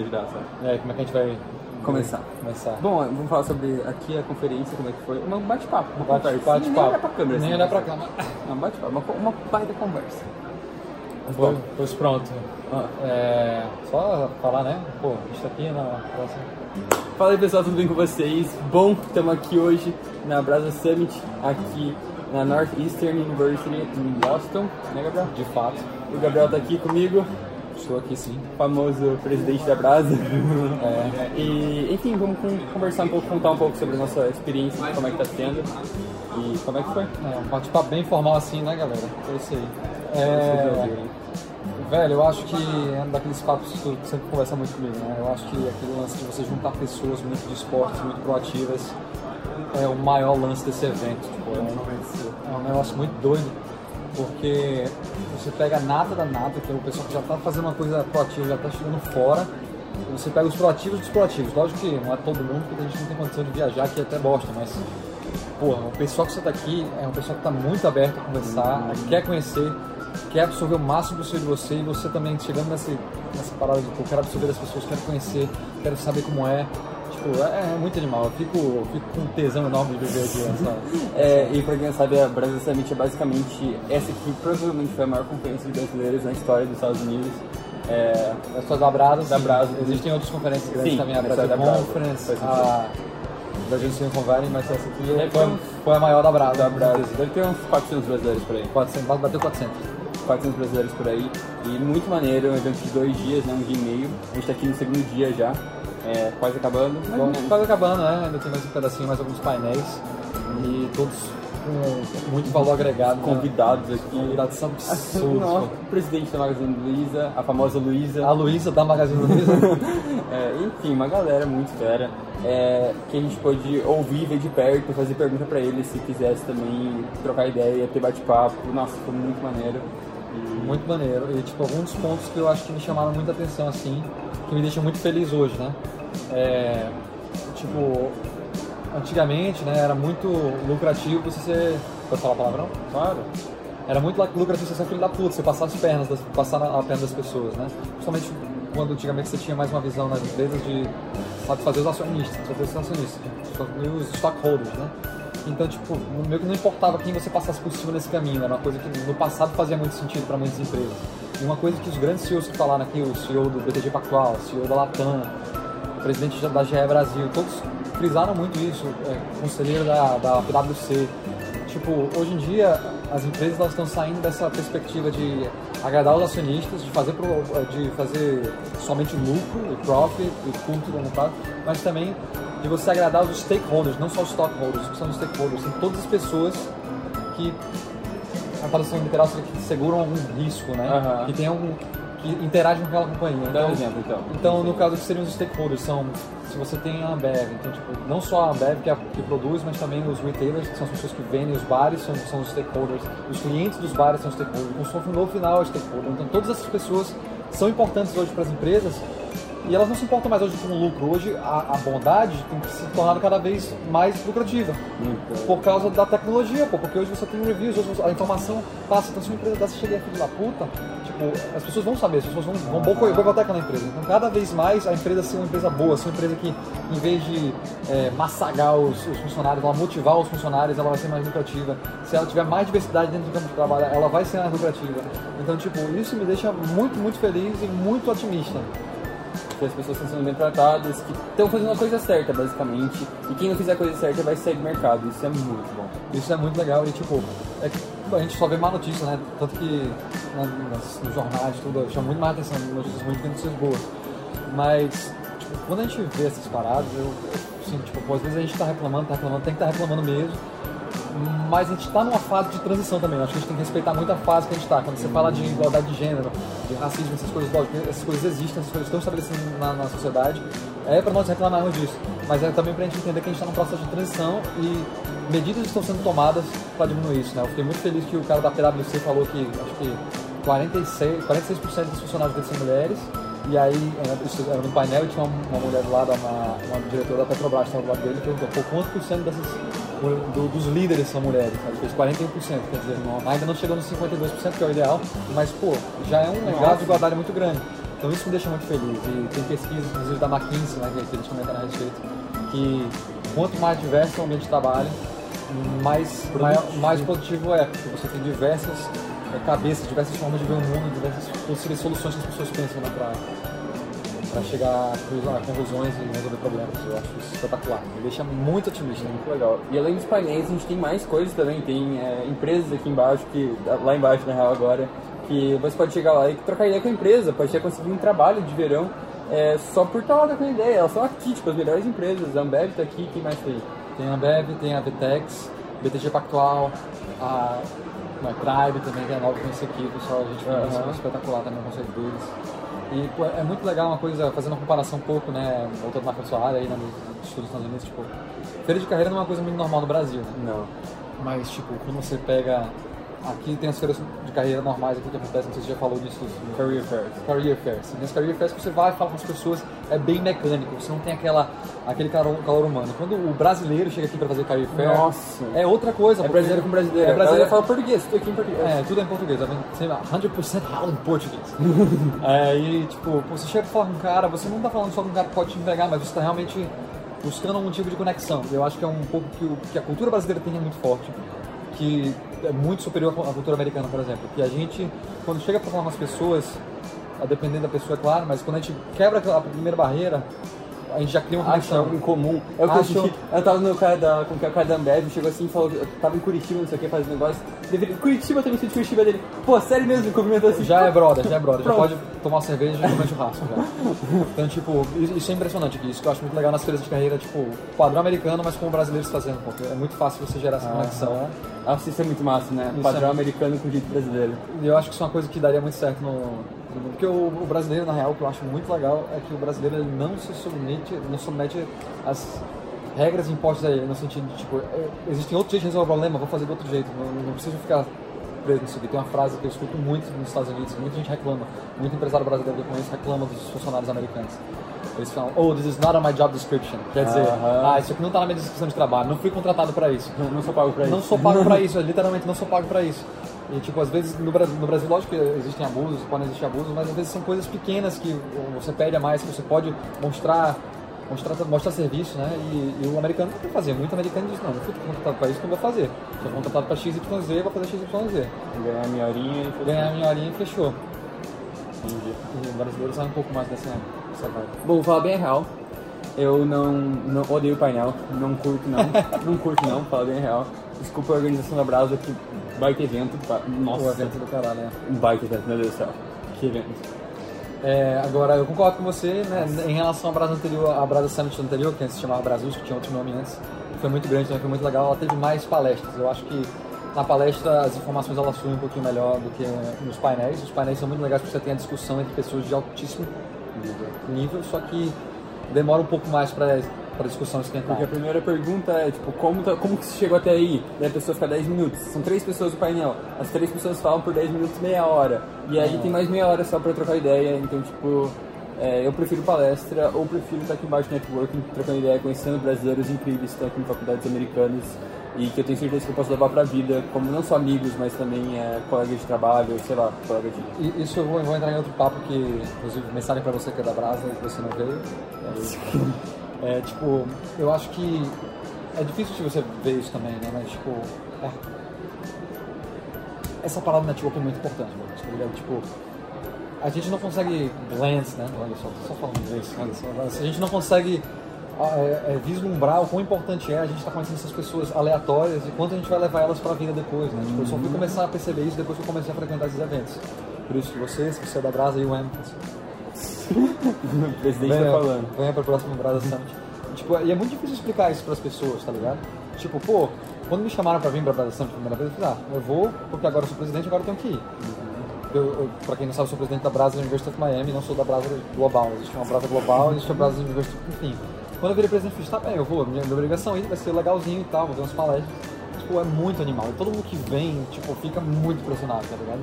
candidato. É, como é que a gente vai Começar. começar? Bom, vamos falar sobre aqui a conferência, como é que foi. Um bate-papo. Uma Bate- conversa. bate-papo. Nem olhar pra câmera. Nem assim, olhar pra né? câmera. Não, bate-papo. Uma, uma baita conversa. Pois, pois pronto. Ah. É, só falar, né? Pô, a gente tá aqui na próxima. Fala aí pessoal, tudo bem com vocês? Bom, estamos aqui hoje na Brasa Summit, aqui na Northeastern University em Boston, né Gabriel? De fato, O Gabriel tá aqui comigo, estou aqui sim. famoso presidente da Brasa. É, E, enfim, vamos con- conversar um pouco, contar um pouco sobre a nossa experiência, como é que tá sendo e como é que foi. é um bate-papo bem informal assim, né, galera? Foi isso aí. É, velho, eu acho que é um daqueles papos que tu sempre conversa muito comigo, né? Eu acho que aquele lance de você juntar pessoas muito de esportes, muito proativas, é o maior lance desse evento. Tipo, é, um, é um negócio muito doido, porque você pega a nata da nata, que é o pessoal que já está fazendo uma coisa proativa, já está chegando fora, e você pega os proativos dos proativos. Lógico que não é todo mundo, porque a gente não tem condição de viajar aqui até Boston, mas porra, o pessoal que você está aqui é um pessoal que está muito aberto a conversar, quer conhecer, quer absorver o máximo possível de você e você também chegando nessa, nessa parada de pô, quero absorver das pessoas, quero conhecer, quero saber como é. Tipo, é, é muito animal. Eu fico, eu fico com um tesão enorme de viver aqui nessa. É, e pra quem não sabe, a Brasil Summit é basicamente essa que provavelmente foi a maior conferência de brasileiros na história dos Estados Unidos. É, As suas da Brasa, Da. Brasa. Existem outras conferências grandes Sim, também, a Brasil é. Conference, a Brasil Sim Convene, mas essa aqui Deve foi, foi a maior da Brasa. da Brasa. Deve ter uns 400 brasileiros por aí. 400, bateu 400. 400 brasileiros por aí. E muito maneiro, um evento de dois dias, né, um dia e meio. A gente tá aqui no segundo dia já, é, quase acabando. Vamos menos. quase acabando, né? Ainda tem mais um pedacinho, mais alguns painéis. E todos com muito valor agregado. né? Convidados aqui. Convidados são absurdos. Nossa, pô. presidente da Magazine Luiza, a famosa Luiza. A Luísa da Magazine Luiza. É, enfim, uma galera muito fera é, que a gente pôde ouvir, ver de perto, fazer pergunta pra eles se quisesse também trocar ideia, ter bate-papo. Nossa, foi muito maneiro. Muito maneiro. E tipo, alguns pontos que eu acho que me chamaram muita atenção, assim, que me deixam muito feliz hoje, né? É, tipo, antigamente, né, era muito lucrativo você ser. Pode falar palavrão? claro, Era muito lucrativo você ser filho da puta, você passar as pernas, das, passar a perna das pessoas, né? Principalmente quando antigamente você tinha mais uma visão nas empresas de fazer os acionistas, fazer os acionistas, os stockholders, né? Então, tipo, meio que não importava quem você passasse por cima desse caminho, era uma coisa que no passado fazia muito sentido para muitas empresas. E uma coisa que os grandes CEOs que falaram aqui, o CEO do BTG Pactual, o CEO da Latam, o presidente da GE Brasil, todos frisaram muito isso, é, conselheiro da, da PwC. Tipo, hoje em dia as empresas elas estão saindo dessa perspectiva de agradar os acionistas, de fazer, pro- de fazer somente lucro e profit e longo prazo, mas também de você agradar os stakeholders, não só os stockholders, que são os stakeholders, são todas as pessoas que a tradução literal seria que seguram algum risco, né? Aham. Que tem algum que interagem com aquela companhia. dá um exemplo então. Então, no caso, que seriam os stakeholders, são se você tem a Ambev, então, tipo, não só a Ambev que, é que produz, mas também os retailers, que são as pessoas que vendem os bares, são, são os stakeholders, os clientes dos bares são os stakeholders, o consumidor final é o stakeholder. Então, todas essas pessoas são importantes hoje para as empresas e elas não se importam mais hoje com o lucro. Hoje, a, a bondade tem que se tornar cada vez mais lucrativa Muito. por causa da tecnologia, pô, porque hoje você tem reviews, hoje a informação passa. Então, se uma empresa dessa chega e é filho da puta, tipo, as pessoas vão saber, as pessoas vão, vão boi- boicotar aquela empresa. Então, cada vez mais a empresa ser uma empresa boa, ser uma empresa que, em vez de é, massagar os, os funcionários, ela motivar os funcionários, ela vai ser mais lucrativa. Se ela tiver mais diversidade dentro do campo de trabalho, ela vai ser mais lucrativa. Então, tipo, isso me deixa muito, muito feliz e muito otimista. Que as pessoas estão sendo bem tratadas, que estão fazendo a coisa certa, basicamente. E quem não fizer a coisa certa vai sair do mercado. Isso é muito bom. Isso é muito legal e tipo, é que a gente só vê má notícia, né? Tanto que né, nas- nos jornais, tudo, chama muito mais atenção, notícias muito que notícias boas. Mas, tipo, quando a gente vê essas paradas, eu, assim, tipo, pô, às vezes a gente tá reclamando, tá reclamando, tem que estar reclamando mesmo. Mas a gente tá numa fase de transição também. Acho que a gente tem que respeitar muito a fase que a gente tá. Quando você fala de igualdade de gênero, de racismo, essas coisas, essas coisas existem, essas coisas estão estabelecidas na, na sociedade. É para nós reclamarmos disso. Mas é também pra gente entender que a gente tá num processo de transição e medidas estão sendo tomadas para diminuir isso, né? Eu fiquei muito feliz que o cara da PwC falou que acho que 46, 46% dos funcionários deles são mulheres. E aí, é, era no painel tinha uma, uma mulher do lado, uma, uma diretora da Petrobras estava do lado dele, perguntou, pô, quantos por cento dessas, do- dos líderes são mulheres? Ele fez 41%, quer dizer, não- ainda não chegou nos 52%, que é o ideal, mas, pô, já é um legado de igualdade muito grande. Então isso me deixa muito feliz. E tem pesquisas, inclusive da McKinsey, né, que eles comentaram a respeito, que quanto mais diverso é o ambiente de trabalho, mais produtivo, mais, mais produtivo é, porque você tem diversas é, cabeças, diversas formas de ver o mundo, diversas possíveis soluções que as pessoas pensam né, para chegar a conclusões e resolver problemas. Eu acho isso espetacular, me deixa muito otimista. Muito legal. E além dos painéis, a gente tem mais coisas também. Tem é, empresas aqui embaixo, que lá embaixo na real agora, que você pode chegar lá e trocar ideia com a empresa, pode ter conseguir um trabalho de verão é, só por estar lá com a ideia. Elas são aqui, tipo, as melhores empresas. A Ambev está aqui, quem mais tem? Tem a Ambev, tem a Vtex, BTG Pactual, a uma Tribe também, que é nova com esse aqui, pessoal, a gente foi uhum. espetacular também o conceito deles. E pô, é muito legal uma coisa, fazendo uma comparação um pouco, né, voltando na sua área aí, né, nos estudos dos Estados Unidos, tipo, feira de carreira não é uma coisa muito normal no Brasil, né? Não. Mas, tipo, quando você pega Aqui tem as feiras de carreira normais aqui que acontecem, não sei se você já falou disso. Career Fairs. Career Fairs. Nas Career Fairs você vai falar com as pessoas, é bem mecânico, você não tem aquela, aquele calor, calor humano. Quando o brasileiro chega aqui para fazer Career Fair, Nossa. é outra coisa. É brasileiro com brasileiro. É brasileiro fala português, estou aqui em português. É, tudo é em português, 100% how em português. é, e tipo, você chega pra falar com um cara, você não tá falando só com um cara que pode te entregar, mas você tá realmente buscando um tipo de conexão. Eu acho que é um pouco que, o, que a cultura brasileira tem é muito forte que é muito superior à cultura americana, por exemplo. Que a gente, quando chega para falar com as pessoas, a depender da pessoa, é claro, mas quando a gente quebra a primeira barreira, a gente já cria uma conexão. Acho em comum. É o que Acho... eu, eu tava no cara da, com o cara da Ambev, chegou assim e falou, eu tava em Curitiba, não sei o que, fazendo negócio. Deveria, Curitiba também, de Curitiba dele. Pô, sério mesmo, cumprimentou assim. Já é brother, já é brother. Já pode tomar uma cerveja e comer churrasco já. Então, tipo, isso é impressionante. Isso que eu acho muito legal nas feiras de carreira, tipo, padrão americano, mas com brasileiros fazendo, porque é muito fácil você gerar essa conexão. Acho isso é muito massa, né? Isso padrão é... americano com jeito brasileiro. Eu acho que isso é uma coisa que daria muito certo no, porque o, o, brasileiro, na real, o que eu acho muito legal é que o brasileiro ele não se submete, não submete às regras impostas a ele, no sentido de, tipo, é, existem outros jeitos de resolver o problema, vou fazer de outro jeito, não, não preciso ficar preso nisso aqui. Tem uma frase que eu escuto muito nos Estados Unidos, muita gente reclama, muito empresário brasileiro que eu conheço reclama dos funcionários americanos. Eles falam, oh, this is not on my job description. Quer dizer, uh -huh. ah, isso aqui não está na minha descrição de trabalho, não fui contratado para isso. Não sou pago para isso. Não sou pago para isso, literalmente não sou pago para isso. E, tipo, às vezes no Brasil, no Brasil, lógico que existem abusos, podem existir abusos, mas às vezes são coisas pequenas que você pede a mais, que você pode mostrar mostrar, mostrar serviço, né? E, e o americano não tem que fazer. Muito americano diz, não, não fui contratado para isso, não vou fazer. Sou contratado para XYZ, vou fazer XYZ. Ganhar minha horinha e fechou. Ganhar a minha horinha e fechou. Entendi. E o brasileiro sabe um pouco mais dessa, dessa Bom, vou falar bem real. Eu não, não odeio o painel, não curto não, não curto não, fala bem real. Desculpa a organização da Brasa que baita evento. Nossa, o evento do caralho, né? Um baita evento, meu Deus do céu. Que evento. É, agora, eu concordo com você, né, em relação à Brasa anterior, a Brasa Summit anterior, que se chamava Brasil, que tinha outro nome antes, foi muito grande, também foi muito legal, ela teve mais palestras. Eu acho que na palestra as informações elas fluem um pouquinho melhor do que nos painéis. Os painéis são muito legais porque você tem a discussão entre pessoas de altíssimo nível, só que demora um pouco mais para para discussão esquentar. Porque a primeira pergunta é, tipo, como, tá, como que você chegou até aí? Daí a pessoa fica 10 minutos. São três pessoas no painel. As três pessoas falam por 10 minutos, meia hora. E aí tem mais meia hora só para trocar ideia. Então, tipo, é, eu prefiro palestra ou prefiro estar aqui embaixo networking, trocando ideia, conhecendo brasileiros incríveis que estão aqui em faculdades americanas e que eu tenho certeza que eu posso levar para a vida, como não só amigos, mas também é, colegas de trabalho, sei lá, colegas de... Isso eu vou, eu vou, entrar em outro papo que, inclusive, mensagem para você que é da Brasa e você não veio. É, É, tipo, eu acho que é difícil de você ver isso também, né? Mas, tipo, é... essa palavra network é muito importante, mano. Tá tipo, a gente não consegue glance, né? Olha só, tô só falando inglês. Olha só, se a gente não consegue é, é, vislumbrar o quão importante é a gente estar tá conhecendo essas pessoas aleatórias e quanto a gente vai levar elas para a vida depois, né? Tipo, eu só fui começar a perceber isso depois que eu comecei a frequentar esses eventos. Por isso que você, se você é da Brasa e o Emerson, o presidente venha, tá falando. Venha pra próxima Brasa Summit. Tipo, e é muito difícil explicar isso pras pessoas, tá ligado? Tipo, pô, quando me chamaram pra vir pra Brasa Summit a primeira vez, eu falei, ah, eu vou porque agora eu sou presidente, agora eu tenho que ir. Eu, eu, pra quem não sabe, eu sou presidente da Brasa University of Miami, não sou da Brasa Global. Existe uma Brasa Global, existe a Brasa University, enfim. Quando eu virei presidente, eu fiz, tá bem, eu vou, minha, minha obrigação é ir, vai ser legalzinho e tal, vou ver umas palestras. Tipo, é muito animal. E todo mundo que vem, tipo, fica muito impressionado, tá ligado?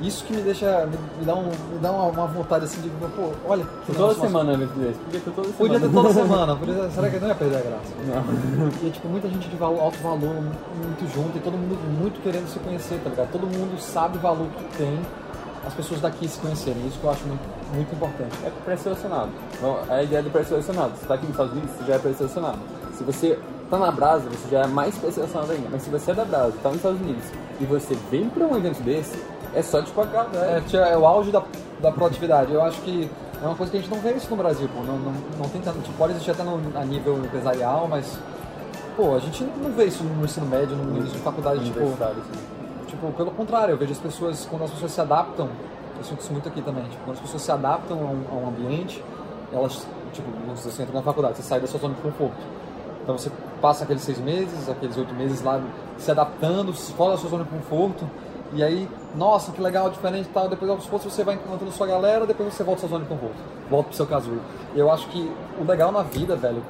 Isso que me deixa, me, me dá, um, me dá uma, uma, vontade assim de, pô, olha. toda semana eu desse. Podia ter toda semana. Podia ter toda semana. Podia, será que não ia perder a graça? Não. E é tipo, muita gente de valor, alto valor, muito junto, e todo mundo muito querendo se conhecer, tá ligado? Todo mundo sabe o valor que tem as pessoas daqui se conhecerem. Isso que eu acho muito, muito importante. É pré-selecionado. Então, a ideia do pré-selecionado. Você está aqui nos Estados Unidos, você já é pré-selecionado. Se você tá na Brasa, você já é mais pré-selecionado ainda. Mas se você é da Brasa, está nos Estados Unidos, e você vem para um evento desse, é só te pagar, né? É, é o auge da, da produtividade. Eu acho que é uma coisa que a gente não vê isso no Brasil, pô. Não, não, não tem tanto. Tipo, pode existir até no, a nível empresarial, mas. Pô, a gente não vê isso no ensino médio, no início de faculdade, tipo. Tipo, pelo contrário, eu vejo as pessoas, quando as pessoas se adaptam, eu sinto isso muito aqui também, tipo, quando as pessoas se adaptam a um, a um ambiente, elas, tipo, você entra na faculdade, você sai da sua zona de conforto. Então você passa aqueles seis meses, aqueles oito meses lá se adaptando, fora da sua zona de conforto, e aí, nossa, que legal, diferente e tal. Depois aos poucos você vai encontrando sua galera, depois você volta à sua zona de conforto, volta pro seu casulo. Eu acho que o legal na vida, velho,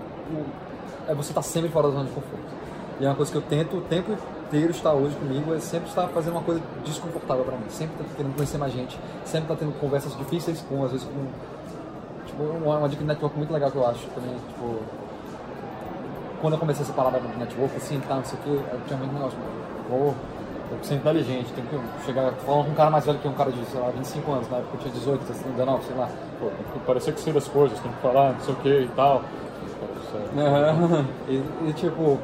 é você estar tá sempre fora da zona de conforto. E é uma coisa que eu tento o tempo inteiro estar hoje comigo, é sempre estar fazendo uma coisa desconfortável para mim. Sempre estar tá querendo conhecer mais gente, sempre estar tá tendo conversas difíceis com, às vezes, com. Tipo, uma, uma dica de network muito legal que eu acho também, tipo. Quando eu comecei essa palavra de network, assim, tá, não sei o que, eu tinha muito negócio, vou tem que ser inteligente, tem que chegar. falando com um cara mais velho que um cara de, sei lá, 25 anos, na época eu tinha 18, 19, sei lá. Pô, tem que parecer que sei das coisas, tem que falar, não sei o que e tal. Uhum. E, e, tipo,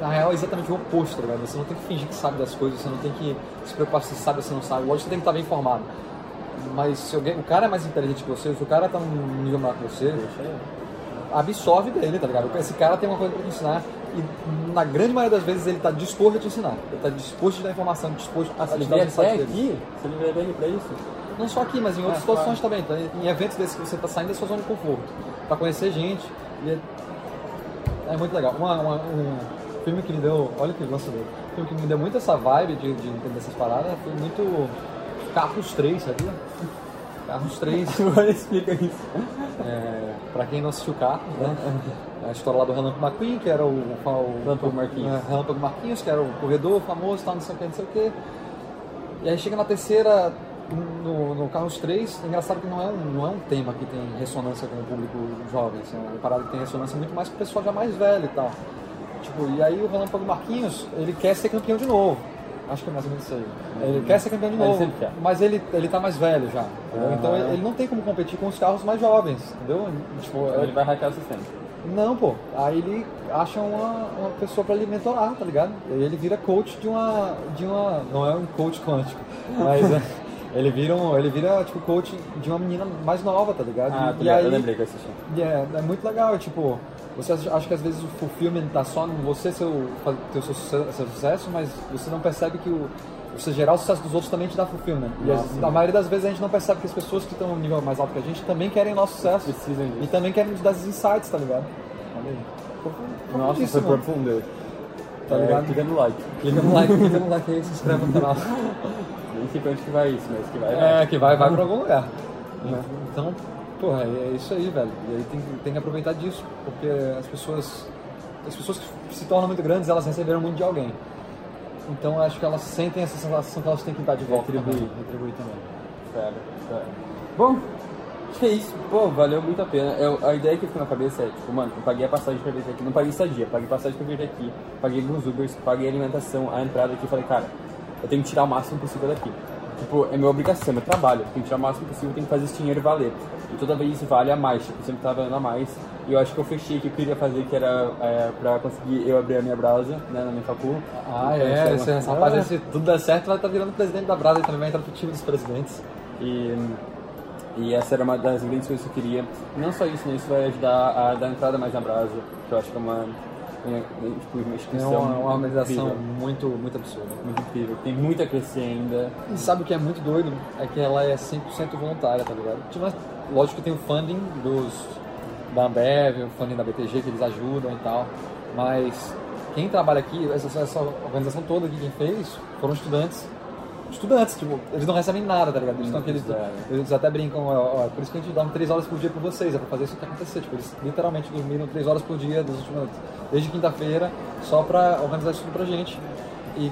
na real é exatamente o oposto, tá ligado? Você não tem que fingir que sabe das coisas, você não tem que se preocupar se sabe ou se não sabe. Lógico que você tem que estar bem informado. Mas se alguém, o cara é mais inteligente que você, se o cara tá num nível maior que você, absorve dele, tá ligado? Esse cara tem uma coisa pra te ensinar e na grande maioria das vezes ele está disposto a te ensinar. Ele está disposto a te dar informação, disposto a te dar até aqui? Você livraria ele para isso? Não só aqui, mas em outras é, situações claro. também. Então, em eventos desses que você está saindo da sua zona de conforto. Para conhecer gente. E é, é muito legal. Uma, uma, um filme que me deu. Olha que gosto dele. Filme que me deu muito essa vibe de, de entender essas paradas foi muito. Carros 3, sabia? Carros 3. Agora explica isso. É, pra quem não assistiu Carros, né? a história lá do Relâmpago McQueen, que era o, o Relâmpago Marquinhos. É, Relâmpago Marquinhos, que era o corredor famoso, tal, não sei o que, não sei o que. E aí chega na terceira, no, no Carros 3, é engraçado que não é, um, não é um tema que tem ressonância com o público jovem, assim, é uma parada que tem ressonância muito mais com o pessoal já mais velho e tal. Tipo, e aí o Relâmpago Marquinhos, ele quer ser campeão de novo. Acho que é mais ou menos isso aí. Ele uhum. quer ser campeão de novo, ele mas ele, ele tá mais velho já. Uhum. Então ele, ele, não tem como competir com os carros mais jovens, entendeu? Tipo, então ele vai hackear o sistema. Não, pô. Aí ele acha uma, uma pessoa para ele mentorar, tá ligado? Aí ele vira coach de uma. de uma. Não é um coach quântico, mas é, ele vira um. Ele vira, tipo, coach de uma menina mais nova, tá ligado? Ah, e, aí, eu lembrei que eu assisti. É, é muito legal, tipo, você acha que às vezes o filme tá só em você seu, ter o seu, seu sucesso, mas você não percebe que o você gerar o sucesso dos outros também te dá fulfillment. E Nossa, a maioria das vezes a gente não percebe que as pessoas que estão no nível mais alto que a gente também querem nosso sucesso. Precisam disso. E também querem nos dar esses insights, tá ligado? Olha aí. Nossa, foi profundo. Tá é, ligado? Clica no like. Clica no like, clica no like aí e se inscreve no canal. Onde que vai isso, mas que vai. É, que vai, vai pra algum lugar. Né? Então, porra, é isso aí, velho. E aí tem, tem que aproveitar disso, porque as pessoas. As pessoas que se tornam muito grandes, elas receberam muito de alguém. Então acho que elas sentem essa sensação que elas têm que dar de volta. Retribuir, retribuir também. Sério, sério. Bom, que é isso. Pô, valeu muito a pena. Eu, a ideia que ficou na cabeça é, tipo, mano, eu paguei a passagem pra vir aqui. Não paguei estadia, paguei passagem pra vir aqui. Paguei alguns Ubers, paguei a alimentação, a entrada aqui. Falei, cara, eu tenho que tirar o máximo possível daqui. Tipo, é minha obrigação, é meu trabalho. Eu tenho que tirar o máximo possível, eu tenho que fazer esse dinheiro valer. E toda vez vale a mais, tipo, sempre tá valendo a mais. E eu acho que eu fechei o que eu queria fazer, que era é, pra conseguir eu abrir a minha brasa, né, na minha facu. Ah, então, é, esse, esse rapaz, é. se tudo der certo, vai estar tá virando presidente da brasa e também vai entrar pro time dos presidentes. E, e essa era uma das grandes coisas que eu queria. Não só isso, né, isso vai ajudar a dar entrada mais na brasa, que eu acho que é uma tipo. É uma, uma organização muito, muito absurda. Muito incrível. Tem muito a crescer ainda. E sabe o que é muito doido? É que ela é 100% voluntária, tá ligado? Tipo, lógico que tem o funding dos, da Ambev, o funding da BTG, que eles ajudam e tal. Mas quem trabalha aqui, essa, essa organização toda aqui, quem fez, foram estudantes estudantes, tipo, eles não recebem nada, tá ligado? Eles, aqueles, eles até brincam, ó, ó, por isso que a gente dorme 3 horas por dia por vocês, é pra fazer isso que acontecer. Tipo, eles literalmente dormiram 3 horas por dia dos últimos, desde quinta-feira, só pra organizar isso tudo pra gente. E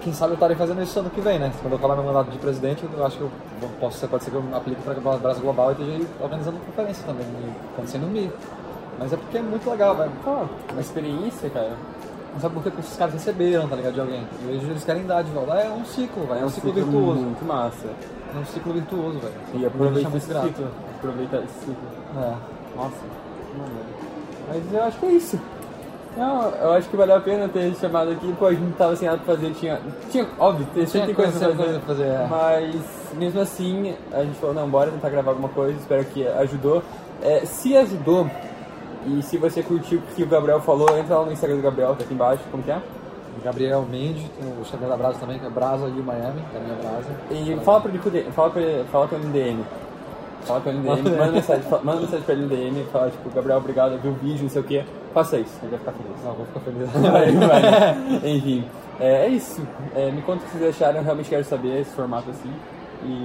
quem sabe eu estarei fazendo isso ano que vem, né? Quando eu acabar meu mandato de presidente, eu acho que eu posso pode ser que eu aplique para o Brasil Global e esteja organizando conferência também, acontecendo no Mi. Mas é porque é muito legal, velho. Pô, uma experiência, cara. Não sabe por que esses caras receberam, tá ligado, de alguém. E hoje eles querem dar de volta. É um ciclo, velho. É um ciclo virtuoso. muito massa. É um ciclo virtuoso, velho. E aproveita esse grato. ciclo. Aproveita esse ciclo. É. Nossa. Mas eu acho que é isso. Não, eu acho que valeu a pena ter chamado aqui. Pô, a gente não tava sem nada pra fazer. Tinha, tinha óbvio, tem- sempre tem coisa pra coisa fazer. fazer, é. Mas mesmo assim, a gente falou, não, bora tentar gravar alguma coisa. Espero que ajudou. É, se ajudou, e se você curtiu o que o Gabriel falou, entra lá no Instagram do Gabriel, tá aqui embaixo, como que é? Gabriel Mendes, tem o Instagram da Brasa também, que é Brasa e Miami, que é Brasa. E fala pra ele, com o D- fala pra ele, fala com ele no DM. Fala com ele no DM, manda mensagem, manda mensagem pra ele no DM, fala tipo, Gabriel, obrigado, eu vi o vídeo, não sei o que. Faça isso, ele vai ficar feliz. Não, vou ficar feliz. Vai, vai. Enfim, é, é isso. É, me conta o que vocês acharam, eu realmente quero saber esse formato assim. E